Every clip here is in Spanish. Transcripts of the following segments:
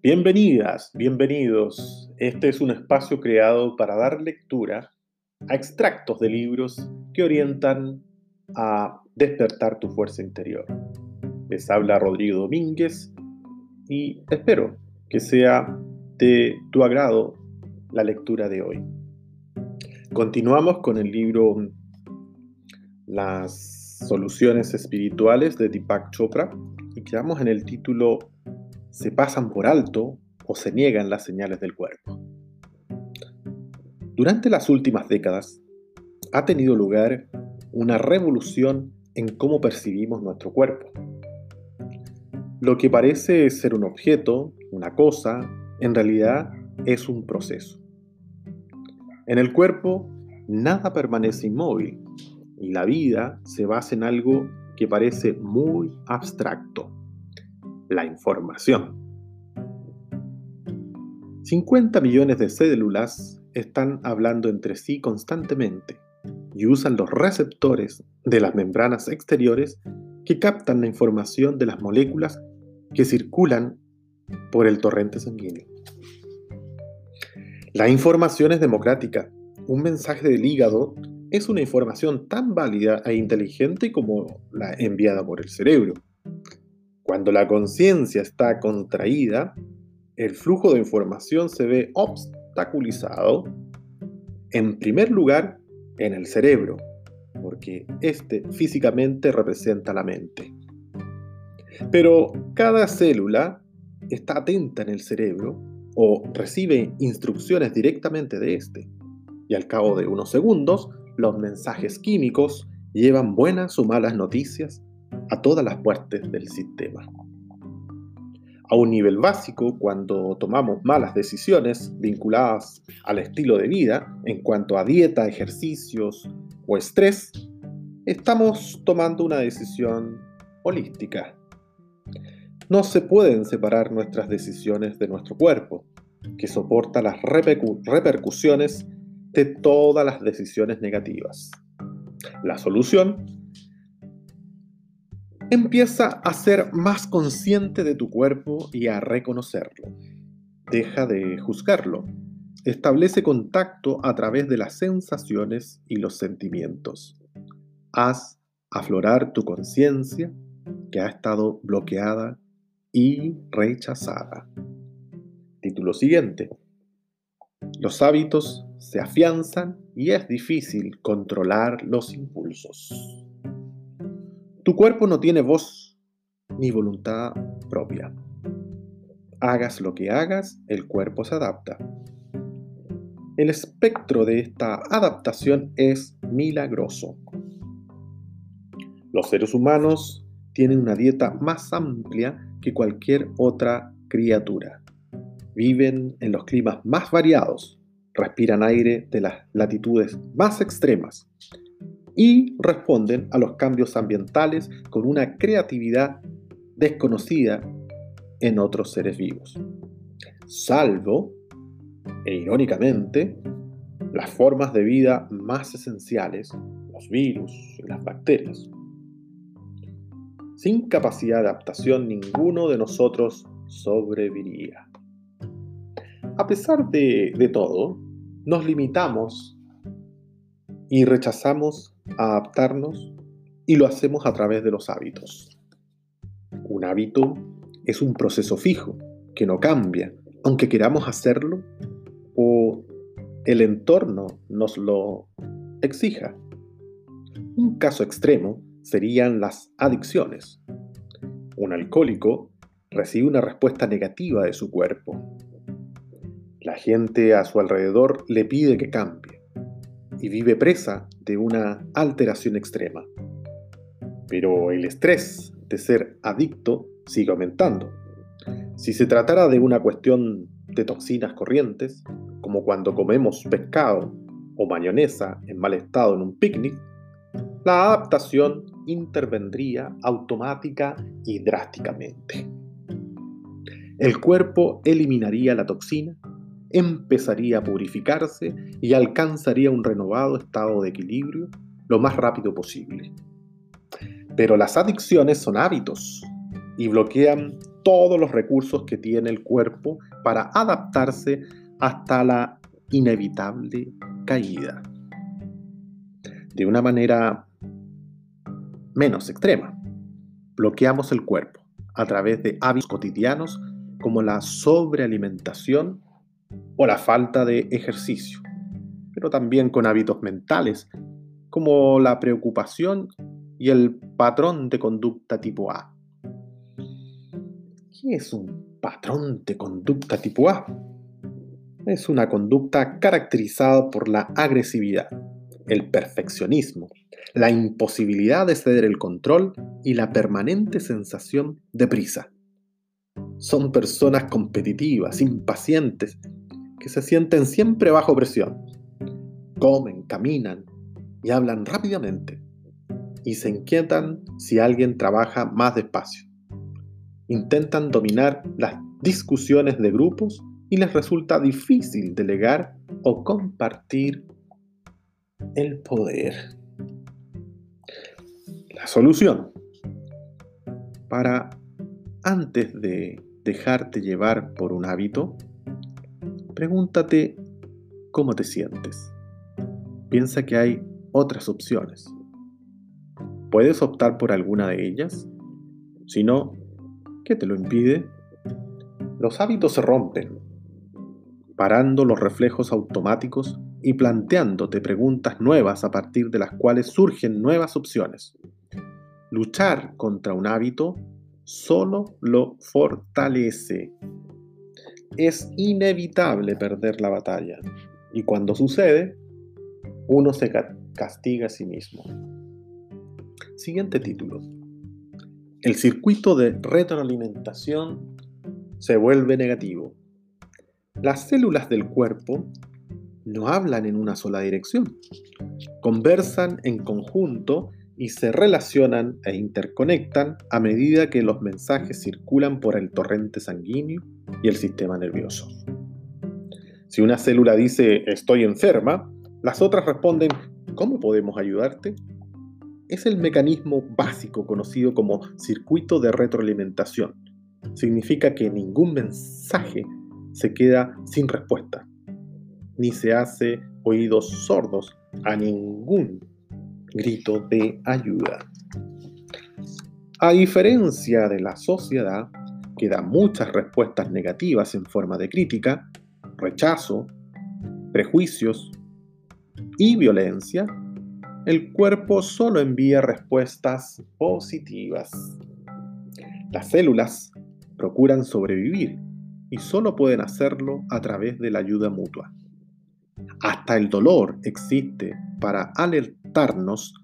Bienvenidas, bienvenidos. Este es un espacio creado para dar lectura a extractos de libros que orientan a despertar tu fuerza interior. Les habla Rodrigo Domínguez y espero que sea de tu agrado la lectura de hoy. Continuamos con el libro Las soluciones espirituales de Deepak Chopra y quedamos en el título Se pasan por alto o se niegan las señales del cuerpo. Durante las últimas décadas ha tenido lugar una revolución en cómo percibimos nuestro cuerpo. Lo que parece ser un objeto, una cosa, en realidad es un proceso. En el cuerpo nada permanece inmóvil y la vida se basa en algo que parece muy abstracto, la información. 50 millones de células están hablando entre sí constantemente y usan los receptores de las membranas exteriores que captan la información de las moléculas que circulan por el torrente sanguíneo. La información es democrática. Un mensaje del hígado es una información tan válida e inteligente como la enviada por el cerebro. Cuando la conciencia está contraída, el flujo de información se ve obstaculizado, en primer lugar, en el cerebro, porque este físicamente representa la mente. Pero cada célula está atenta en el cerebro o recibe instrucciones directamente de este, y al cabo de unos segundos, los mensajes químicos llevan buenas o malas noticias a todas las partes del sistema. A un nivel básico, cuando tomamos malas decisiones vinculadas al estilo de vida en cuanto a dieta, ejercicios o estrés, estamos tomando una decisión holística. No se pueden separar nuestras decisiones de nuestro cuerpo, que soporta las repercusiones de todas las decisiones negativas. La solución empieza a ser más consciente de tu cuerpo y a reconocerlo. Deja de juzgarlo. Establece contacto a través de las sensaciones y los sentimientos. Haz aflorar tu conciencia que ha estado bloqueada y rechazada. Título siguiente. Los hábitos se afianzan y es difícil controlar los impulsos. Tu cuerpo no tiene voz ni voluntad propia. Hagas lo que hagas, el cuerpo se adapta. El espectro de esta adaptación es milagroso. Los seres humanos tienen una dieta más amplia que cualquier otra criatura. Viven en los climas más variados, respiran aire de las latitudes más extremas y responden a los cambios ambientales con una creatividad desconocida en otros seres vivos. Salvo, e irónicamente, las formas de vida más esenciales, los virus y las bacterias. Sin capacidad de adaptación, ninguno de nosotros sobreviviría. A pesar de, de todo, nos limitamos y rechazamos adaptarnos y lo hacemos a través de los hábitos. Un hábito es un proceso fijo que no cambia, aunque queramos hacerlo o el entorno nos lo exija. Un caso extremo serían las adicciones. Un alcohólico recibe una respuesta negativa de su cuerpo. La gente a su alrededor le pide que cambie y vive presa de una alteración extrema. Pero el estrés de ser adicto sigue aumentando. Si se tratara de una cuestión de toxinas corrientes, como cuando comemos pescado o mayonesa en mal estado en un picnic, la adaptación intervendría automática y drásticamente. El cuerpo eliminaría la toxina empezaría a purificarse y alcanzaría un renovado estado de equilibrio lo más rápido posible. Pero las adicciones son hábitos y bloquean todos los recursos que tiene el cuerpo para adaptarse hasta la inevitable caída. De una manera menos extrema, bloqueamos el cuerpo a través de hábitos cotidianos como la sobrealimentación o la falta de ejercicio, pero también con hábitos mentales como la preocupación y el patrón de conducta tipo A. ¿Qué es un patrón de conducta tipo A? Es una conducta caracterizada por la agresividad, el perfeccionismo, la imposibilidad de ceder el control y la permanente sensación de prisa. Son personas competitivas, impacientes, que se sienten siempre bajo presión. Comen, caminan y hablan rápidamente y se inquietan si alguien trabaja más despacio. Intentan dominar las discusiones de grupos y les resulta difícil delegar o compartir el poder. La solución. Para antes de dejarte llevar por un hábito, pregúntate cómo te sientes. Piensa que hay otras opciones. ¿Puedes optar por alguna de ellas? Si no, ¿qué te lo impide? Los hábitos se rompen, parando los reflejos automáticos y planteándote preguntas nuevas a partir de las cuales surgen nuevas opciones. Luchar contra un hábito solo lo fortalece. Es inevitable perder la batalla y cuando sucede, uno se castiga a sí mismo. Siguiente título. El circuito de retroalimentación se vuelve negativo. Las células del cuerpo no hablan en una sola dirección. Conversan en conjunto y se relacionan e interconectan a medida que los mensajes circulan por el torrente sanguíneo y el sistema nervioso. Si una célula dice estoy enferma, las otras responden ¿cómo podemos ayudarte? es el mecanismo básico conocido como circuito de retroalimentación. Significa que ningún mensaje se queda sin respuesta, ni se hace oídos sordos a ningún grito de ayuda. A diferencia de la sociedad, que da muchas respuestas negativas en forma de crítica, rechazo, prejuicios y violencia, el cuerpo solo envía respuestas positivas. Las células procuran sobrevivir y solo pueden hacerlo a través de la ayuda mutua. Hasta el dolor existe para alertarnos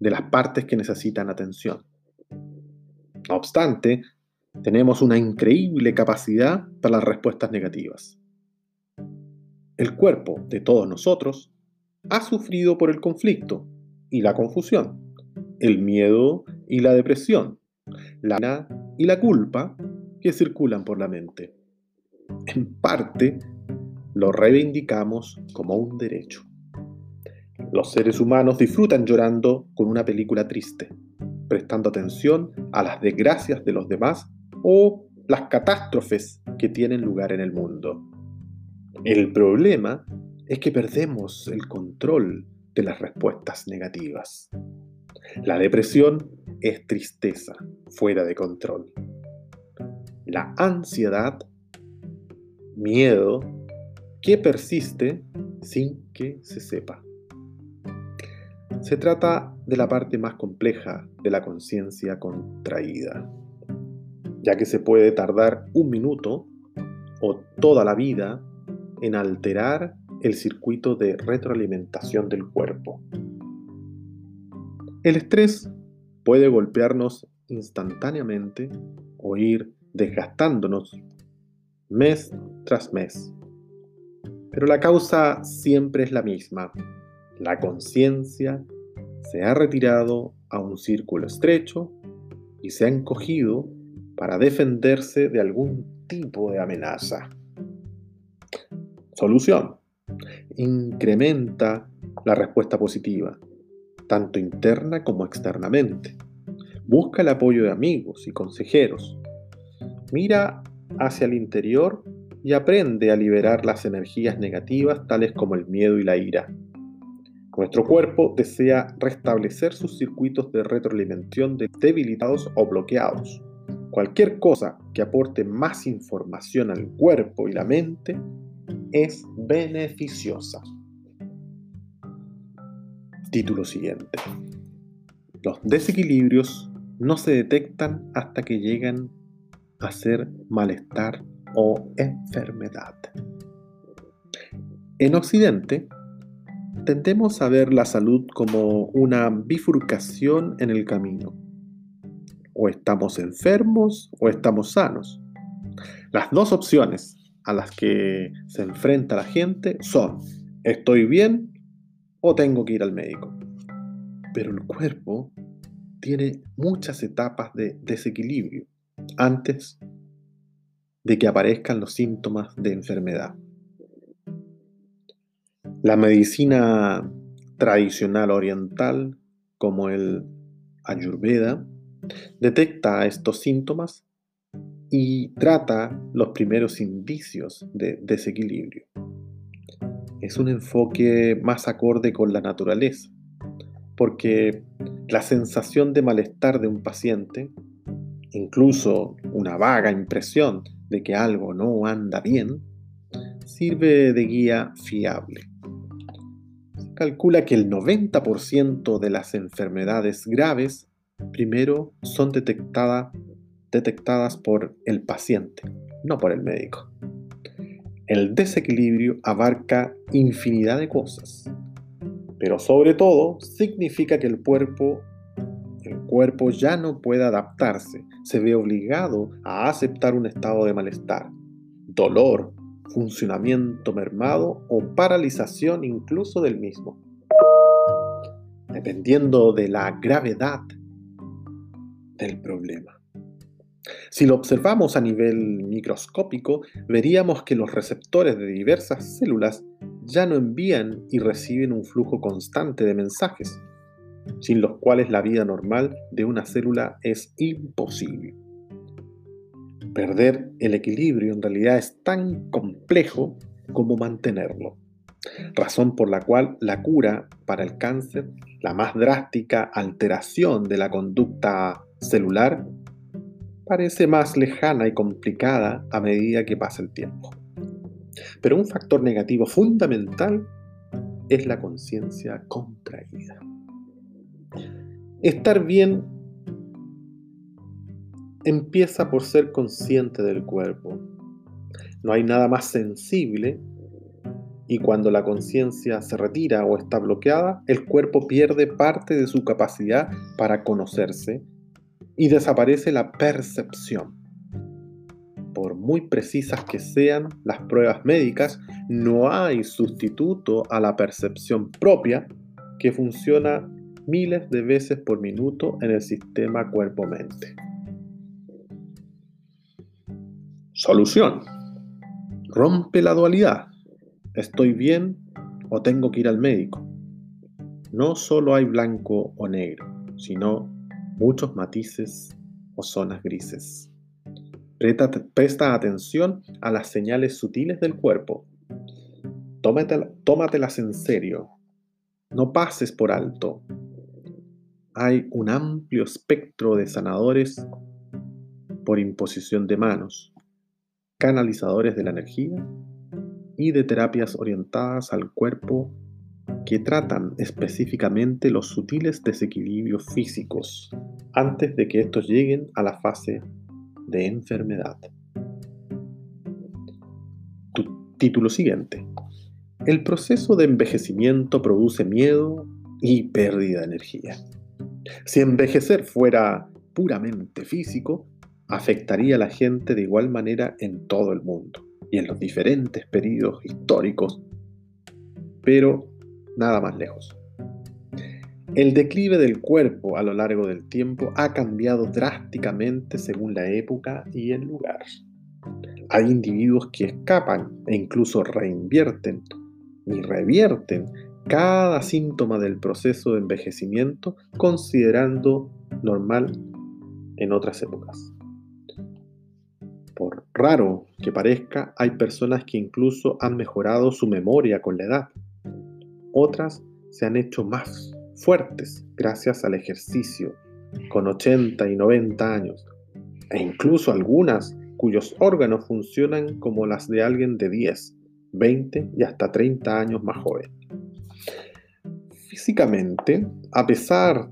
de las partes que necesitan atención. No obstante, tenemos una increíble capacidad para las respuestas negativas. El cuerpo de todos nosotros ha sufrido por el conflicto y la confusión, el miedo y la depresión, la pena y la culpa que circulan por la mente. En parte, lo reivindicamos como un derecho. Los seres humanos disfrutan llorando con una película triste, prestando atención a las desgracias de los demás o las catástrofes que tienen lugar en el mundo. El problema es que perdemos el control de las respuestas negativas. La depresión es tristeza fuera de control. La ansiedad, miedo, que persiste sin que se sepa. Se trata de la parte más compleja de la conciencia contraída, ya que se puede tardar un minuto o toda la vida en alterar el circuito de retroalimentación del cuerpo. El estrés puede golpearnos instantáneamente o ir desgastándonos mes tras mes. Pero la causa siempre es la misma. La conciencia se ha retirado a un círculo estrecho y se ha encogido para defenderse de algún tipo de amenaza. Solución incrementa la respuesta positiva, tanto interna como externamente. Busca el apoyo de amigos y consejeros. Mira hacia el interior y aprende a liberar las energías negativas tales como el miedo y la ira. Nuestro cuerpo desea restablecer sus circuitos de retroalimentación debilitados o bloqueados. Cualquier cosa que aporte más información al cuerpo y la mente es beneficiosa. Título siguiente. Los desequilibrios no se detectan hasta que llegan a ser malestar o enfermedad. En Occidente, tendemos a ver la salud como una bifurcación en el camino. O estamos enfermos o estamos sanos. Las dos opciones a las que se enfrenta la gente son estoy bien o tengo que ir al médico. Pero el cuerpo tiene muchas etapas de desequilibrio antes de que aparezcan los síntomas de enfermedad. La medicina tradicional oriental, como el Ayurveda, detecta estos síntomas y trata los primeros indicios de desequilibrio. Es un enfoque más acorde con la naturaleza, porque la sensación de malestar de un paciente, incluso una vaga impresión de que algo no anda bien, sirve de guía fiable. Calcula que el 90% de las enfermedades graves primero son detectadas detectadas por el paciente, no por el médico. El desequilibrio abarca infinidad de cosas, pero sobre todo significa que el cuerpo, cuerpo ya no puede adaptarse, se ve obligado a aceptar un estado de malestar, dolor, funcionamiento mermado o paralización incluso del mismo. Dependiendo de la gravedad del problema. Si lo observamos a nivel microscópico, veríamos que los receptores de diversas células ya no envían y reciben un flujo constante de mensajes, sin los cuales la vida normal de una célula es imposible. Perder el equilibrio en realidad es tan complejo como mantenerlo, razón por la cual la cura para el cáncer, la más drástica alteración de la conducta celular, parece más lejana y complicada a medida que pasa el tiempo. Pero un factor negativo fundamental es la conciencia contraída. Estar bien empieza por ser consciente del cuerpo. No hay nada más sensible y cuando la conciencia se retira o está bloqueada, el cuerpo pierde parte de su capacidad para conocerse y desaparece la percepción. Por muy precisas que sean las pruebas médicas, no hay sustituto a la percepción propia que funciona miles de veces por minuto en el sistema cuerpo-mente. Solución. Rompe la dualidad. ¿Estoy bien o tengo que ir al médico? No solo hay blanco o negro, sino muchos matices o zonas grises. Presta, atención a las señales sutiles del cuerpo. tómatelas en serio. No pases por alto. Hay un amplio espectro de sanadores por imposición de manos, canalizadores de la energía y de terapias orientadas al cuerpo que tratan específicamente los sutiles desequilibrios físicos antes de que estos lleguen a la fase de enfermedad. título siguiente. El proceso de envejecimiento produce miedo y pérdida de energía. Si envejecer fuera puramente físico, afectaría a la gente de igual manera en todo el mundo y en los diferentes periodos históricos, pero nada más lejos. El declive del cuerpo a lo largo del tiempo ha cambiado drásticamente según la época y el lugar. Hay individuos que escapan e incluso reinvierten y revierten cada síntoma del proceso de envejecimiento considerando normal en otras épocas. raro que parezca, hay personas que incluso han mejorado su memoria con la edad. Otras se han hecho más fuertes gracias al ejercicio, con 80 y 90 años, e incluso algunas cuyos órganos funcionan como las de alguien de 10, 20 y hasta 30 años más joven. Físicamente, a pesar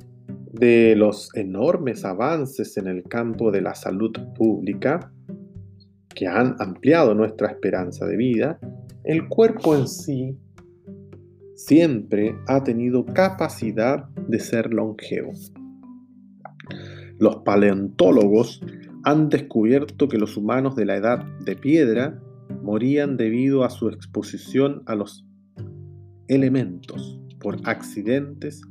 de los enormes avances en el campo de la salud pública, que han ampliado nuestra esperanza de vida, el cuerpo en sí siempre ha tenido capacidad de ser longevo. Los paleontólogos han descubierto que los humanos de la edad de piedra morían debido a su exposición a los elementos por accidentes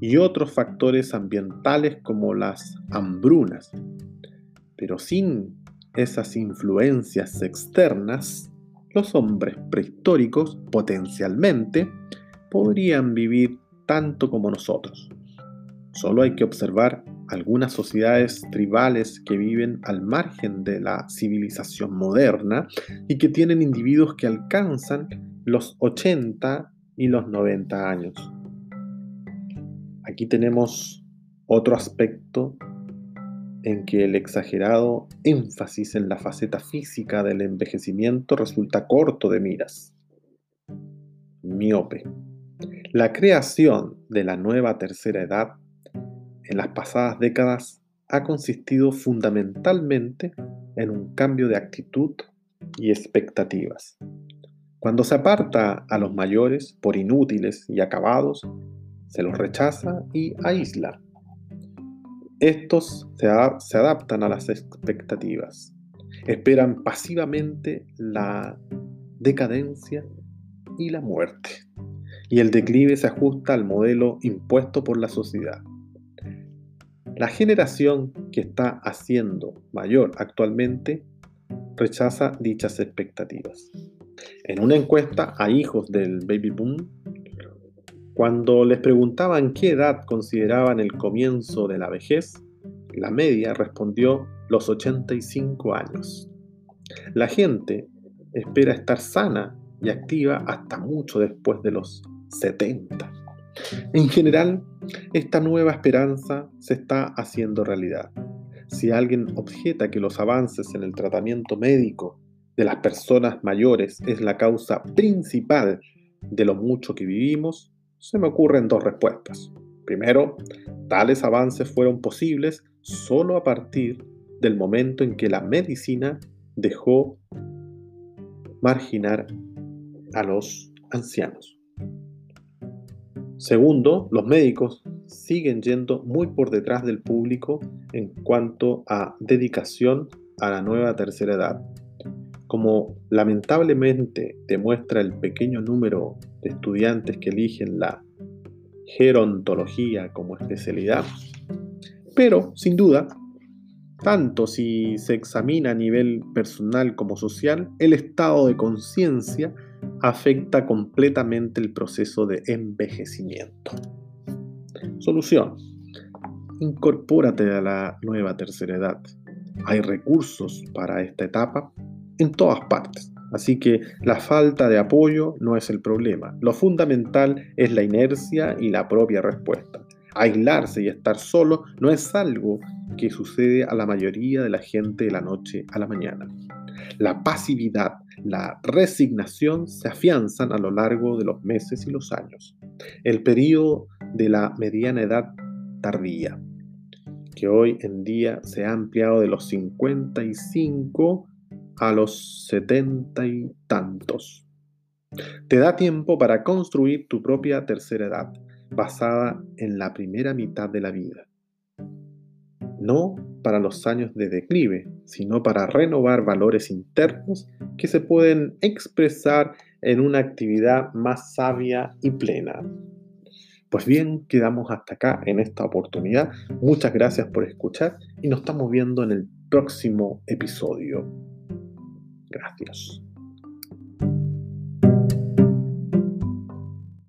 y otros factores ambientales como las hambrunas. Pero sin esas influencias externas, los hombres prehistóricos potencialmente podrían vivir tanto como nosotros. Solo hay que observar algunas sociedades tribales que viven al margen de la civilización moderna y que tienen individuos que alcanzan los 80 y los 90 años. Aquí tenemos otro aspecto en que el exagerado énfasis en la faceta física del envejecimiento resulta corto de miras. Miope. La creación de la nueva tercera edad en las pasadas décadas ha consistido fundamentalmente en un cambio de actitud y expectativas. Cuando se aparta a los mayores por inútiles y acabados, se los rechaza y aísla. Estos se, se adaptan a las expectativas, esperan pasivamente la decadencia y la muerte, y el declive se ajusta al modelo impuesto por la sociedad. La generación que está haciendo mayor actualmente rechaza dichas expectativas. En una encuesta a hijos del baby boom, cuando les preguntaban qué edad consideraban el comienzo de la vejez, la media respondió los 85 años. La gente espera estar sana y activa hasta mucho después de los 70. En general, esta nueva esperanza se está haciendo realidad. Si alguien objeta que los avances en el tratamiento médico de las personas mayores es la causa principal de lo mucho que vivimos, se me ocurren dos respuestas. Primero, tales avances fueron posibles solo a partir del momento en que la medicina dejó marginar a los ancianos. Segundo, los médicos siguen yendo muy por detrás del público en cuanto a dedicación a la nueva tercera edad. Como lamentablemente demuestra el pequeño número de estudiantes que eligen la gerontología como especialidad, pero sin duda, tanto si se examina a nivel personal como social, el estado de conciencia afecta completamente el proceso de envejecimiento. Solución. Incorpórate a la nueva tercera edad. Hay recursos para esta etapa en todas partes. Así que la falta de apoyo no es el problema. Lo fundamental es la inercia y la propia respuesta. Aislarse y estar solo no es algo que sucede a la mayoría de la gente de la noche a la mañana. La pasividad, la resignación se afianzan a lo largo de los meses y los años. El periodo de la mediana edad tardía, que hoy en día se ha ampliado de los 55 a los 70 y tantos. Te da tiempo para construir tu propia tercera edad, basada en la primera mitad de la vida. No para los años de declive, sino para renovar valores internos que se pueden expresar en una actividad más sabia y plena. Pues bien, quedamos hasta acá en esta oportunidad. Muchas gracias por escuchar y nos estamos viendo en el próximo episodio. Gracias.